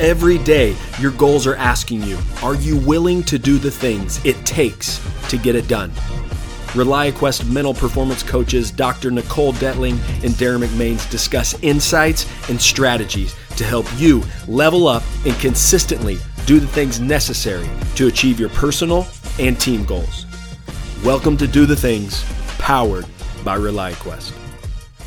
Every day, your goals are asking you, are you willing to do the things it takes to get it done? ReliaQuest mental performance coaches Dr. Nicole Detling and Derin McMains discuss insights and strategies to help you level up and consistently do the things necessary to achieve your personal and team goals. Welcome to Do the Things, powered by ReliaQuest.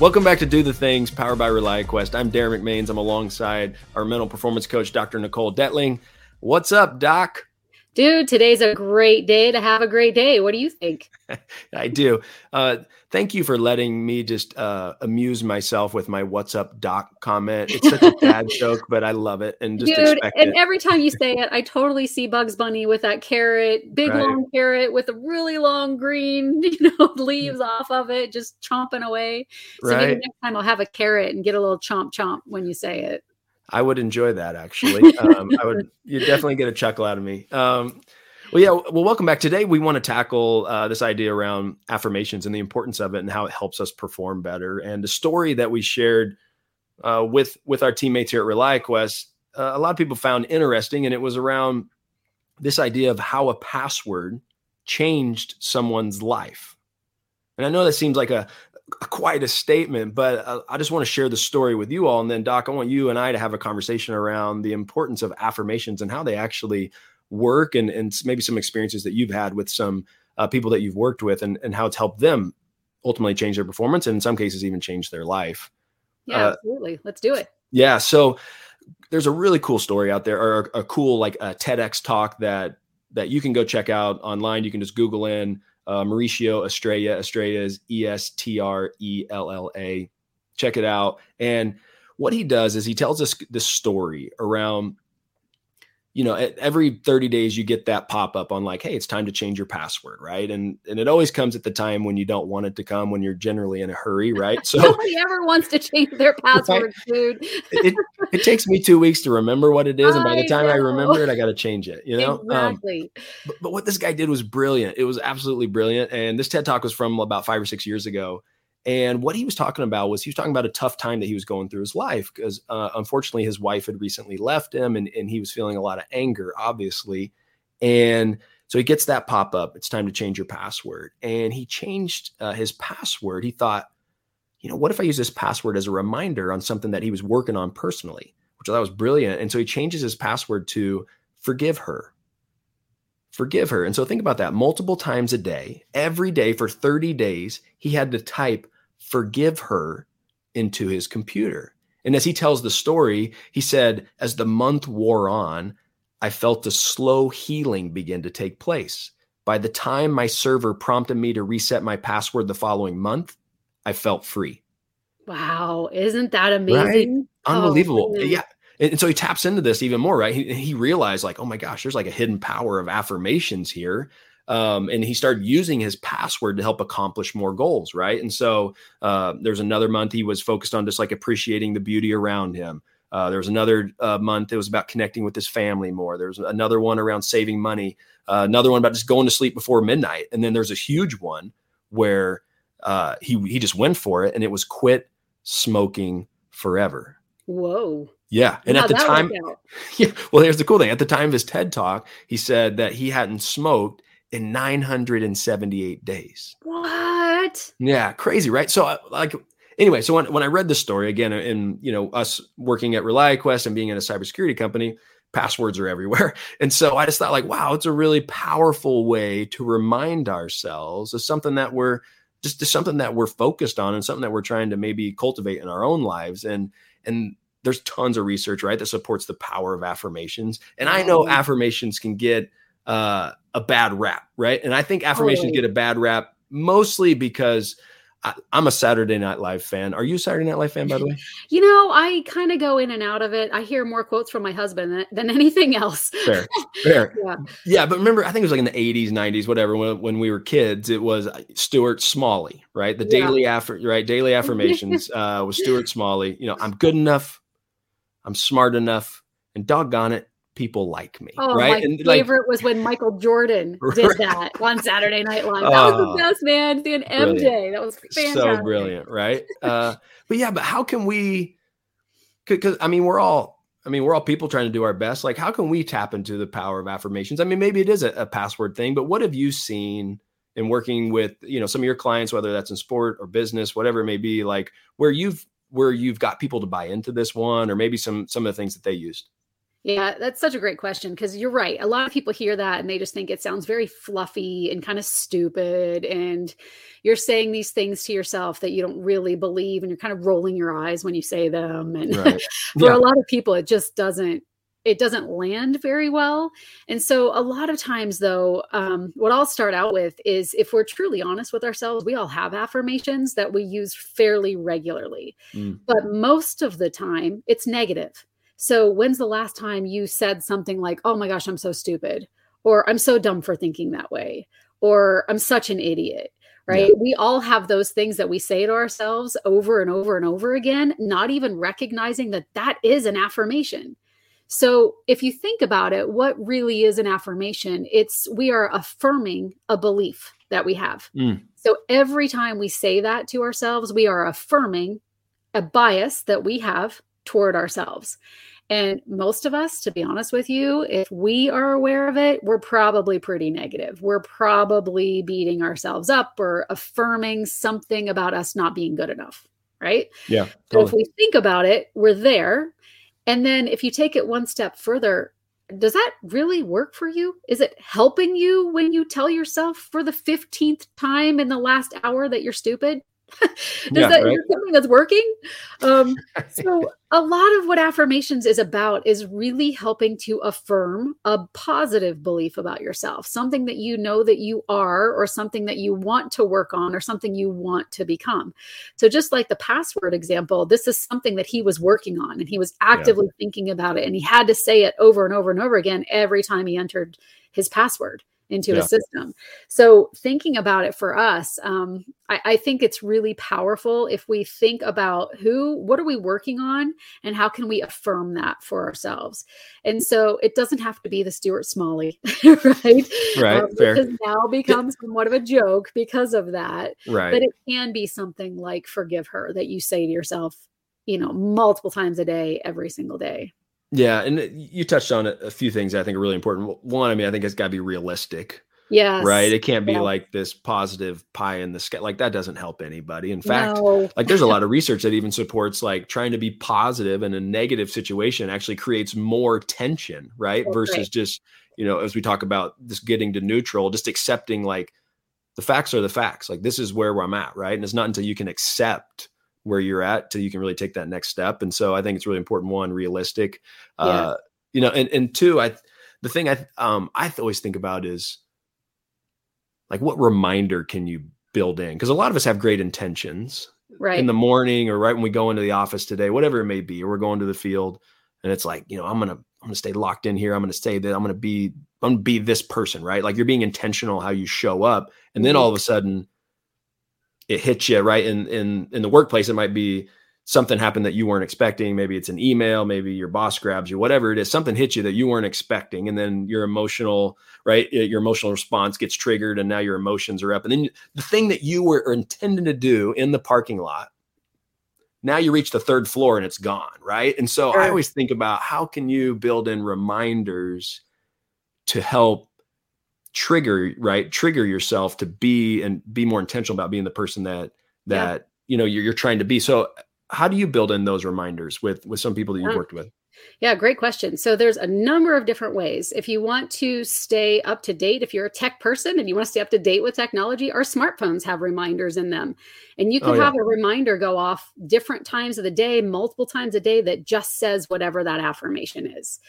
Welcome back to Do the Things, powered by ReliaQuest. I'm Derin McMains. I'm alongside our mental performance coach, Dr. Nicole Detling. What's up, Doc? Dude, today's a great day to have a great day. What do you think? I do. Uh, thank you for letting me just uh, amuse myself with my "What's up, Doc?" comment. It's such a bad joke, but I love it. And just dude, and it. every time you say it, I totally see Bugs Bunny with that carrot, big right. long carrot with a really long green, you know, leaves off of it, just chomping away. So right. maybe next time I'll have a carrot and get a little chomp chomp when you say it. I would enjoy that actually. Um, I would. You definitely get a chuckle out of me. Um, well, yeah. Well, welcome back. Today we want to tackle uh, this idea around affirmations and the importance of it and how it helps us perform better. And the story that we shared uh, with with our teammates here at ReliaQuest, uh, a lot of people found interesting, and it was around this idea of how a password changed someone's life. And I know that seems like a, quite a statement, but uh, I just want to share the story with you all. And then, Doc, I want you and I to have a conversation around the importance of affirmations and how they actually work and, and maybe some experiences that you've had with some uh, people that you've worked with and, and how it's helped them ultimately change their performance and in some cases even change their life. Yeah, uh, absolutely. Let's do it. Yeah. So there's a really cool story out there or a, a cool like a TEDx talk that that you can go check out online. You can just Google in uh, Mauricio Estrella. Estrella is E S T R E L L A. Check it out. And what he does is he tells us this story around you know every 30 days you get that pop up on like hey it's time to change your password right? And and it always comes at the time when you don't want it to come when you're generally in a hurry right? So nobody ever wants to change their password right? dude. It, it, takes me two weeks to remember what it is and by the time i, I remember it i got to change it you know? Um, exactly. um, but, but what this guy did was brilliant. It was absolutely brilliant and this ted talk was from about five or six years ago and what he was talking about was he was talking about a tough time that he was going through his life because uh, unfortunately his wife had recently left him and, and he was feeling a lot of anger, obviously. And so he gets that pop up. It's time to change your password. And he changed uh, his password. He thought, you know, what if I use this password as a reminder on something that he was working on personally, which I thought was brilliant. And so he changes his password to forgive her. Forgive her. And so think about that multiple times a day, every day for 30 days, he had to type forgive her into his computer. And as he tells the story, he said, as the month wore on, I felt a slow healing begin to take place. By the time my server prompted me to reset my password the following month, I felt free. Wow. Isn't that amazing? Right? Oh, Unbelievable. Oh, yeah. And so he taps into this even more, right? He, he realized, like, oh my gosh, there's like a hidden power of affirmations here um, and he started using his password to help accomplish more goals, right? And so uh, there's another month he was focused on just like appreciating the beauty around him. Uh, there was another uh, month it was about connecting with his family more. There's another one around saving money. Uh, another one about just going to sleep before midnight. And then there's a huge one where uh, he he just went for it, and it was quit smoking forever. Whoa. Yeah. And at the time, yeah. Well, here's the cool thing. At the time of his TED talk, he said that he hadn't smoked in 978 days. What? Yeah, crazy, right? So, uh, like, anyway, so when, when I read the story again, and you know, us working at ReliaQuest and being in a cybersecurity company, passwords are everywhere. And so I just thought, like, wow, it's a really powerful way to remind ourselves of something that we're just, just something that we're focused on and something that we're trying to maybe cultivate in our own lives. And and there's tons of research, right, that supports the power of affirmations. And I know affirmations can get uh, a bad rap, right? And I think affirmations oh. get a bad rap mostly because I, am a Saturday Night Live fan. Are you a Saturday Night Live fan, by the way? You know, I kind of go in and out of it. I hear more quotes from my husband than, than anything else. Fair, fair. yeah. yeah, but remember, I think it was like in the 80s, 90s, whatever. When, when we were kids, it was Stuart Smalley, right? The yeah. daily after, right? Daily affirmations uh, was Stuart Smalley. You know, I'm good enough, I'm smart enough, and doggone it, people like me. Oh, right? my and favorite like, was when Michael Jordan did that on Saturday Night Live. That was the oh, best, man. Seeing MJ, brilliant. that was fantastic. So brilliant, right? uh, but yeah, but how can we? Because I mean, we're all I mean, we're all people trying to do our best. Like, how can we tap into the power of affirmations? I mean, maybe it is a, a password thing, but what have you seen in working with, you know, some of your clients, whether that's in sport or business, whatever it may be, like where you've where you've got people to buy into this one, or maybe some some of the things that they used? Yeah, that's such a great question because you're right. A lot of people hear that and they just think it sounds very fluffy and kind of stupid. And you're saying these things to yourself that you don't really believe and you're kind of rolling your eyes when you say them. And right. for yeah. a lot of people, it just doesn't it doesn't land very well. And so, a lot of times, though, um, what I'll start out with is if we're truly honest with ourselves, we all have affirmations that we use fairly regularly. Mm. But most of the time, it's negative. So, when's the last time you said something like, oh my gosh, I'm so stupid? Or I'm so dumb for thinking that way? Or I'm such an idiot? Right. Yeah. We all have those things that we say to ourselves over and over and over again, not even recognizing that that is an affirmation. So, if you think about it, what really is an affirmation? It's we are affirming a belief that we have. Mm. So, every time we say that to ourselves, we are affirming a bias that we have toward ourselves. And most of us, to be honest with you, if we are aware of it, we're probably pretty negative. We're probably beating ourselves up or affirming something about us not being good enough. Right. Yeah. Totally. So if we think about it, we're there. And then if you take it one step further, does that really work for you? Is it helping you when you tell yourself for the 15th time in the last hour that you're stupid? Does yeah, that right? something that's working? Um, so a lot of what affirmations is about is really helping to affirm a positive belief about yourself, something that you know that you are, or something that you want to work on, or something you want to become. So just like the password example, this is something that he was working on, and he was actively yeah. thinking about it, and he had to say it over and over and over again every time he entered his password into yeah. a system. So thinking about it for us, um, I, I, think it's really powerful if we think about who, what are we working on, and how can we affirm that for ourselves. And so it doesn't have to be the Stuart Smalley, right? Right. Um, fair. Because now becomes somewhat of a joke because of that. Right. But it can be something like "forgive her" that you say to yourself, you know, multiple times a day, every single day. Yeah, and uh, you touched on a few things I think are really important. One, I mean, I think it's got to be realistic. Yeah. Right. It can't be yeah. like this positive pie in the sky. Like that doesn't help anybody. In fact, no. like there's a lot of research that even supports like trying to be positive in a negative situation actually creates more tension, right? That's Versus just, you know, as we talk about this getting to neutral, just accepting like the facts are the facts. Like this is where I'm at, right? And it's not until you can accept where you're at till you can really take that next step. And so I think it's really important. One, realistic. Yeah. Uh, you know, and and two, I the thing I um I always think about is like what reminder can you build in? Because a lot of us have great intentions right in the morning or right when we go into the office today, whatever it may be, or we're going to the field, and it's like, you know, I'm gonna I'm gonna stay locked in here. I'm gonna stay that I'm gonna be I'm gonna be this person, right? Like you're being intentional how you show up, and then all of a sudden it hits you right? In in in the workplace it might be something happened that you weren't expecting. Maybe it's an email maybe your boss grabs you whatever it is something hits you that you weren't expecting and then your emotional right your emotional response gets triggered and now your emotions are up. And then the thing that you were intending to do in the parking lot now you reach the third floor and it's gone right? And so i always think about how can you build in reminders to help trigger right trigger yourself to be and be more intentional about being the person that that you know you're, you're trying to be so how do you build in those reminders with with some people that you've yeah. worked with yeah, great question. So there's a number of different ways. If you want to stay up to date, if you're a tech person and you want to stay up to date with technology, our smartphones have reminders in them. And you can oh, yeah. have a reminder go off different times of the day, multiple times a day that just says whatever that affirmation is.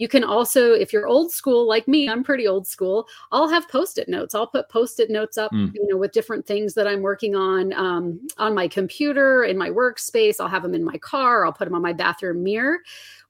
You can also, if you're old school like me, I'm pretty old school. I'll have post-it notes. I'll put post-it notes up, mm. you know, with different things that I'm working on um, on my computer in my workspace. I'll have them in my car. I'll put them on my bathroom mirror.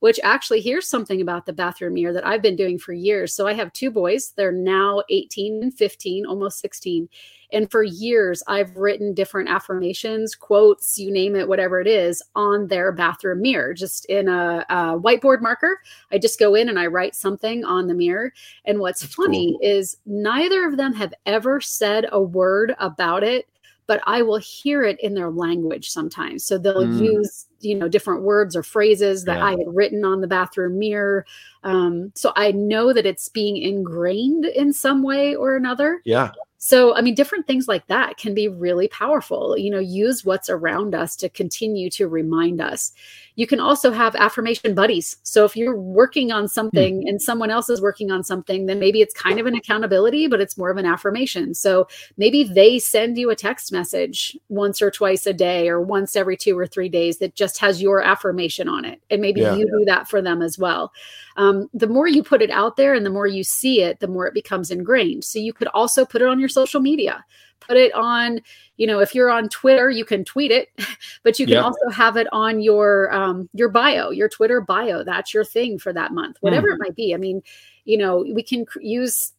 Which actually, here's something about the bathroom mirror that I've been doing for years. So I have two boys. They're now 18 and 15, almost 16 and for years, I've written different affirmations, quotes, you name it, whatever it is, on their bathroom mirror, just in a, a whiteboard marker. I just go in and I write something on the mirror. And what's That's funny cool. is neither of them have ever said a word about it but I will hear it in their language sometimes. So they'll mm. use you know different words or phrases that yeah. I had written on the bathroom mirror. Um, so I know that it's being ingrained in some way or another. Yeah. So, I mean, different things like that can be really powerful. You know, use what's around us to continue to remind us. You can also have affirmation buddies. So, if you're working on something hmm. and someone else is working on something, then maybe it's kind of an accountability, but it's more of an affirmation. So, maybe they send you a text message once or twice a day or once every two or three days that just has your affirmation on it. And maybe yeah. you do that for them as well. Um, the more you put it out there and the more you see it, the more it becomes ingrained. So, you could also put it on your social media put it on you know if you're on twitter you can tweet it but you can yep. also have it on your um, your bio your twitter bio that's your thing for that month whatever mm. it might be i mean you know we can cr- use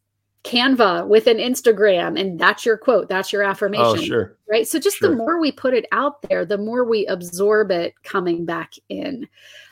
canva with an instagram and that's your quote that's your affirmation oh, sure. right so just sure. the more we put it out there the more we absorb it coming back in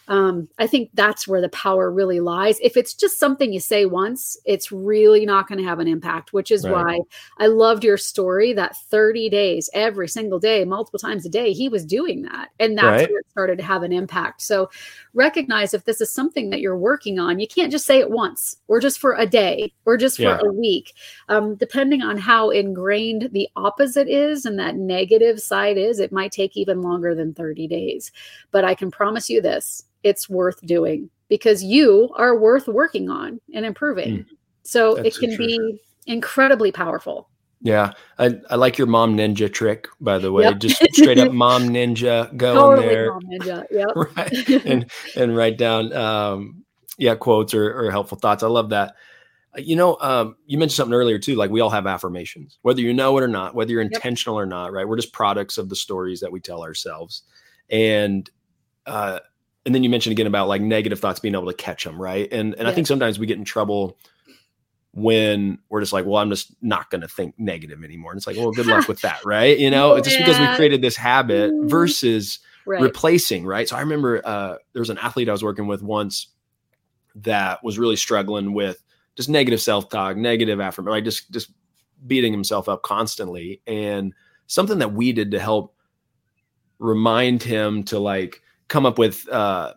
um, I think that's where the power really lies. If it's just something you say once, it's really not going to have an impact, which is right. why I loved your story that 30 days, every single day, multiple times a day, he was doing that. And that's right. where it started to have an impact. So recognize if this is something that you're working on, you can't just say it once or just for a day or just for yeah. a week. Um, depending on how ingrained the opposite is and that negative side is, it might take even longer than 30 days. But I can promise you this it's worth doing because you are worth working on and improving. Mm, so it can be incredibly powerful. Yeah. I, I like your mom ninja trick, by the way. Yep. Just straight up mom ninja, go totally in there. Mom ninja. Yep. right. And and write down um yeah, quotes or, or helpful thoughts. I love that. You know, um, you mentioned something earlier too. Like we all have affirmations, whether you know it or not, whether you're intentional yep. or not, right? We're just products of the stories that we tell ourselves. And uh, and then you mentioned again about like negative thoughts being able to catch them right and and yeah. i think sometimes we get in trouble when we're just like well i'm just not going to think negative anymore and it's like well good luck with that right you know yeah. just because we created this habit mm-hmm. versus right. replacing right so i remember uh there was an athlete i was working with once that was really struggling with just negative self-talk negative affirmation like just just beating himself up constantly and something that we did to help remind him to like come up with uh,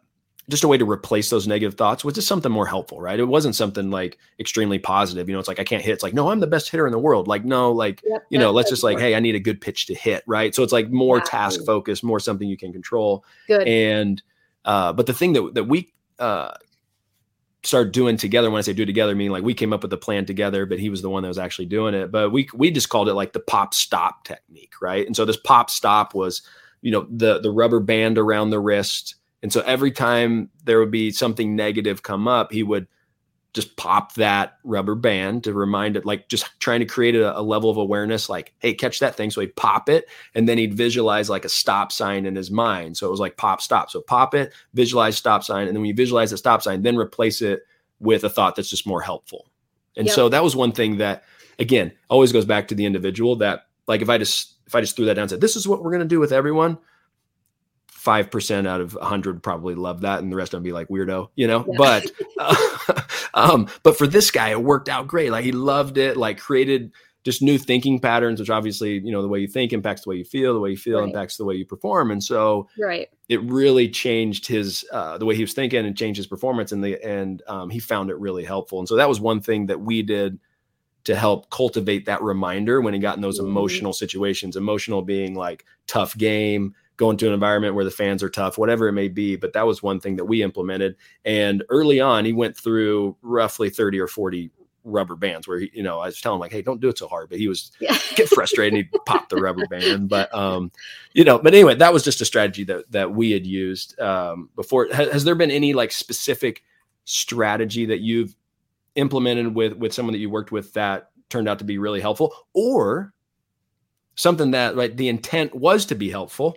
just a way to replace those negative thoughts was just something more helpful, right? It wasn't something like extremely positive. You know, it's like I can't hit. It's like no, I'm the best hitter in the world. Like no, like yep, you know, let's just like hey, I need a good pitch to hit, right? So it's like more yeah. task focused, more something you can control. Good. And uh, but the thing that that we uh, started doing together when i say do together meaning like we came up with the plan together but he was the one that was actually doing it but we we just called it like the pop stop technique right and so this pop stop was you know the the rubber band around the wrist. And so every time there would be something negative come up he would just pop that rubber band to remind it like just trying to create a, a, level of awareness like hey catch that thing. So he'd pop it and then he'd visualize like a stop sign in his mind. So it was like pop stop. So pop it visualize stop sign and then when you visualize the stop sign then replace it with a thought that's just more helpful. And yep. so that was one thing that again always goes back to the individual that like if i just if I just threw that down and said, this is what we're going to do with everyone, 5% out of 100 probably love that. And the rest of them be like weirdo, you know, yeah. but, uh, um, but for this guy, it worked out great. Like he loved it, like created just new thinking patterns, which obviously, you know, the way you think impacts the way you feel, the way you feel right. impacts the way you perform. And so right. it really changed his, uh, the way he was thinking and changed his performance and the, and um, he found it really helpful. And so that was one thing that we did to help cultivate that reminder when he got in those mm-hmm. emotional situations, emotional being like tough game, going to an environment where the fans are tough, whatever it may be. But that was one thing that we implemented. And early on, he went through roughly 30 or 40 rubber bands where he, you know, I was telling him like, Hey, don't do it so hard. But he was yeah. get frustrated and he popped the rubber band. But, um, you know, but anyway, that was just a strategy that, that we had used, um, before. Has, has there been any like specific strategy that you've implemented with with someone that you worked with that turned out to be really helpful or something that right the intent was to be helpful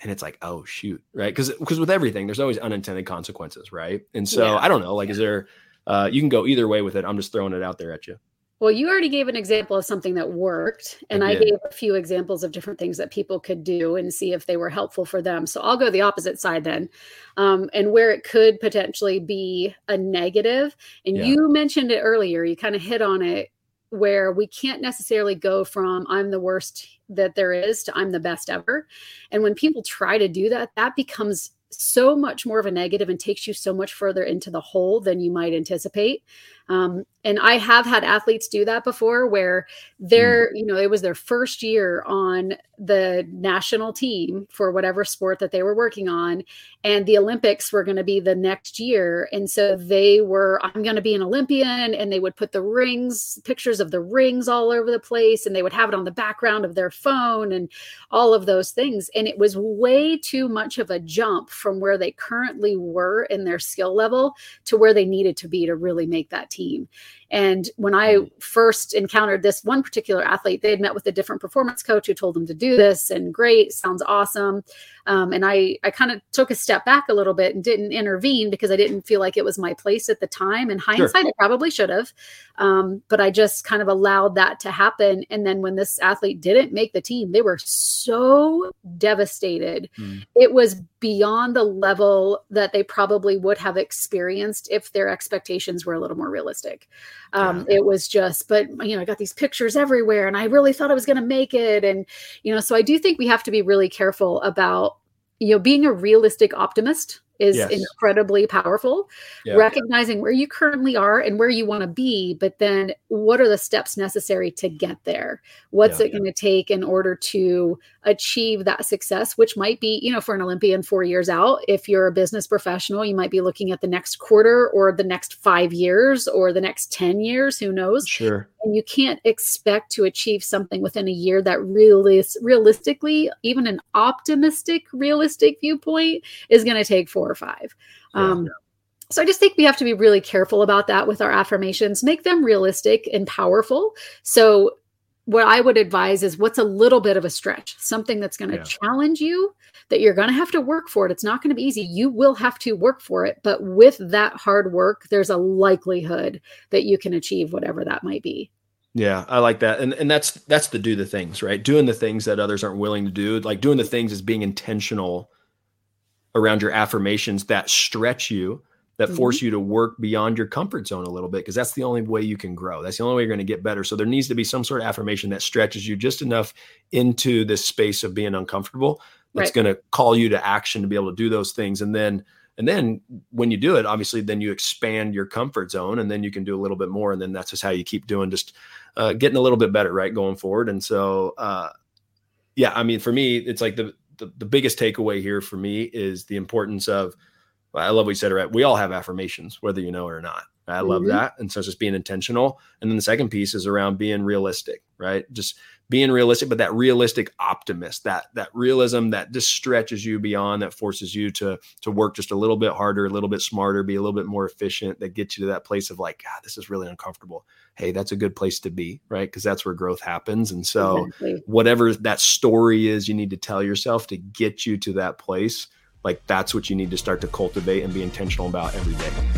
and it's like oh shoot right? Because because with everything there's always unintended consequences right? And so yeah. i don't know like is there uh you can go either way with it. I'm just throwing it out there at you well, you already gave an example of something that worked, and I, I, gave a few examples of different things that people could do and see if they were helpful for them. So I'll go the opposite side then, um, and where it could potentially be a negative. And yeah. you mentioned it earlier, you kind of hit on it where we can't necessarily go from I'm the worst that there is to I'm the best ever. And when people try to do that, that becomes so much more of a negative and takes you so much further into the hole than you might anticipate. Um, and I have had athletes do that before where they're, mm. you know, it was their first year on the national team for whatever sport that they were working on. And the Olympics were going to be the next year. And so they were, I'm going to be an Olympian. And they would put the rings, pictures of the rings all over the place. And they would have it on the background of their phone and all of those things. And it was way too much of a jump from where they currently were in their skill level to where they needed to be to really make that team team. And when I mm. first encountered this one particular athlete, they had met with a different performance coach who told them to do this and great, sounds awesome. Um, and I, I kind of took a step back a little bit and didn't intervene because I didn't feel like it was my place at the time. In hindsight, sure. I probably should have. Um, but I just kind of allowed that to happen. And then when this athlete didn't make the team, they were so devastated. Mm. It was beyond the level that they probably would have experienced if their expectations were a little more realistic. Um. It was just, but you know, I got these pictures everywhere and I really thought I was going to make it. And, you know, so I do think we have to be really careful about, you know, being a realistic optimist is yes. incredibly powerful. Yeah. Recognizing where you currently are and where you want to be, but then what are the steps necessary to get there? What's yeah. it going to take in order to achieve that success, which might be, you know, for an Olympian four years out. If you're a business professional, you might be looking at the next quarter or the next five years or the next 10 years, who knows? Sure. And you can't expect to achieve something within a year that really realistically, even an optimistic, realistic viewpoint is going to take four or five. Yeah. Um, so I just think we have to be really careful about that with our affirmations, make them realistic and powerful. So what I would advise is what's a little bit of a stretch, something that's going to yeah. challenge you, that you're going to have to work for it. It's not going to be easy. You will have to work for it. But with that hard work, there's a likelihood that you can achieve whatever that might be. Yeah, I like that. And and that's that's the do the things, right? Doing the things that others aren't willing to do. Like doing the things is being intentional around your affirmations that stretch you that mm-hmm. force you to work beyond your comfort zone a little bit because that's the only way you can grow. That's the only way you're going to get better. So there needs to be some sort of affirmation that stretches you just enough into this space of being uncomfortable that's right. going to call you to action to be able to do those things and then and then when you do it obviously then you expand your comfort zone and then you can do a little bit more and then that's just how you keep doing just uh, getting a little bit better right going forward and so uh, yeah i mean for me it's like the, the the biggest takeaway here for me is the importance of I love what you said, right? We all have affirmations, whether you know it or not. I love mm-hmm. that. And so it's just being intentional. And then the second piece is around being realistic, right? Just being realistic, but that realistic optimist, that that realism that just stretches you beyond, that forces you to to work just a little bit harder, a little bit smarter, be a little bit more efficient, that gets you to that place of like, God, this is really uncomfortable. Hey, that's a good place to be, right? Because that's where growth happens. And so exactly. whatever that story is you need to tell yourself to get you to that place like that's what you need to start to cultivate and be intentional about every day.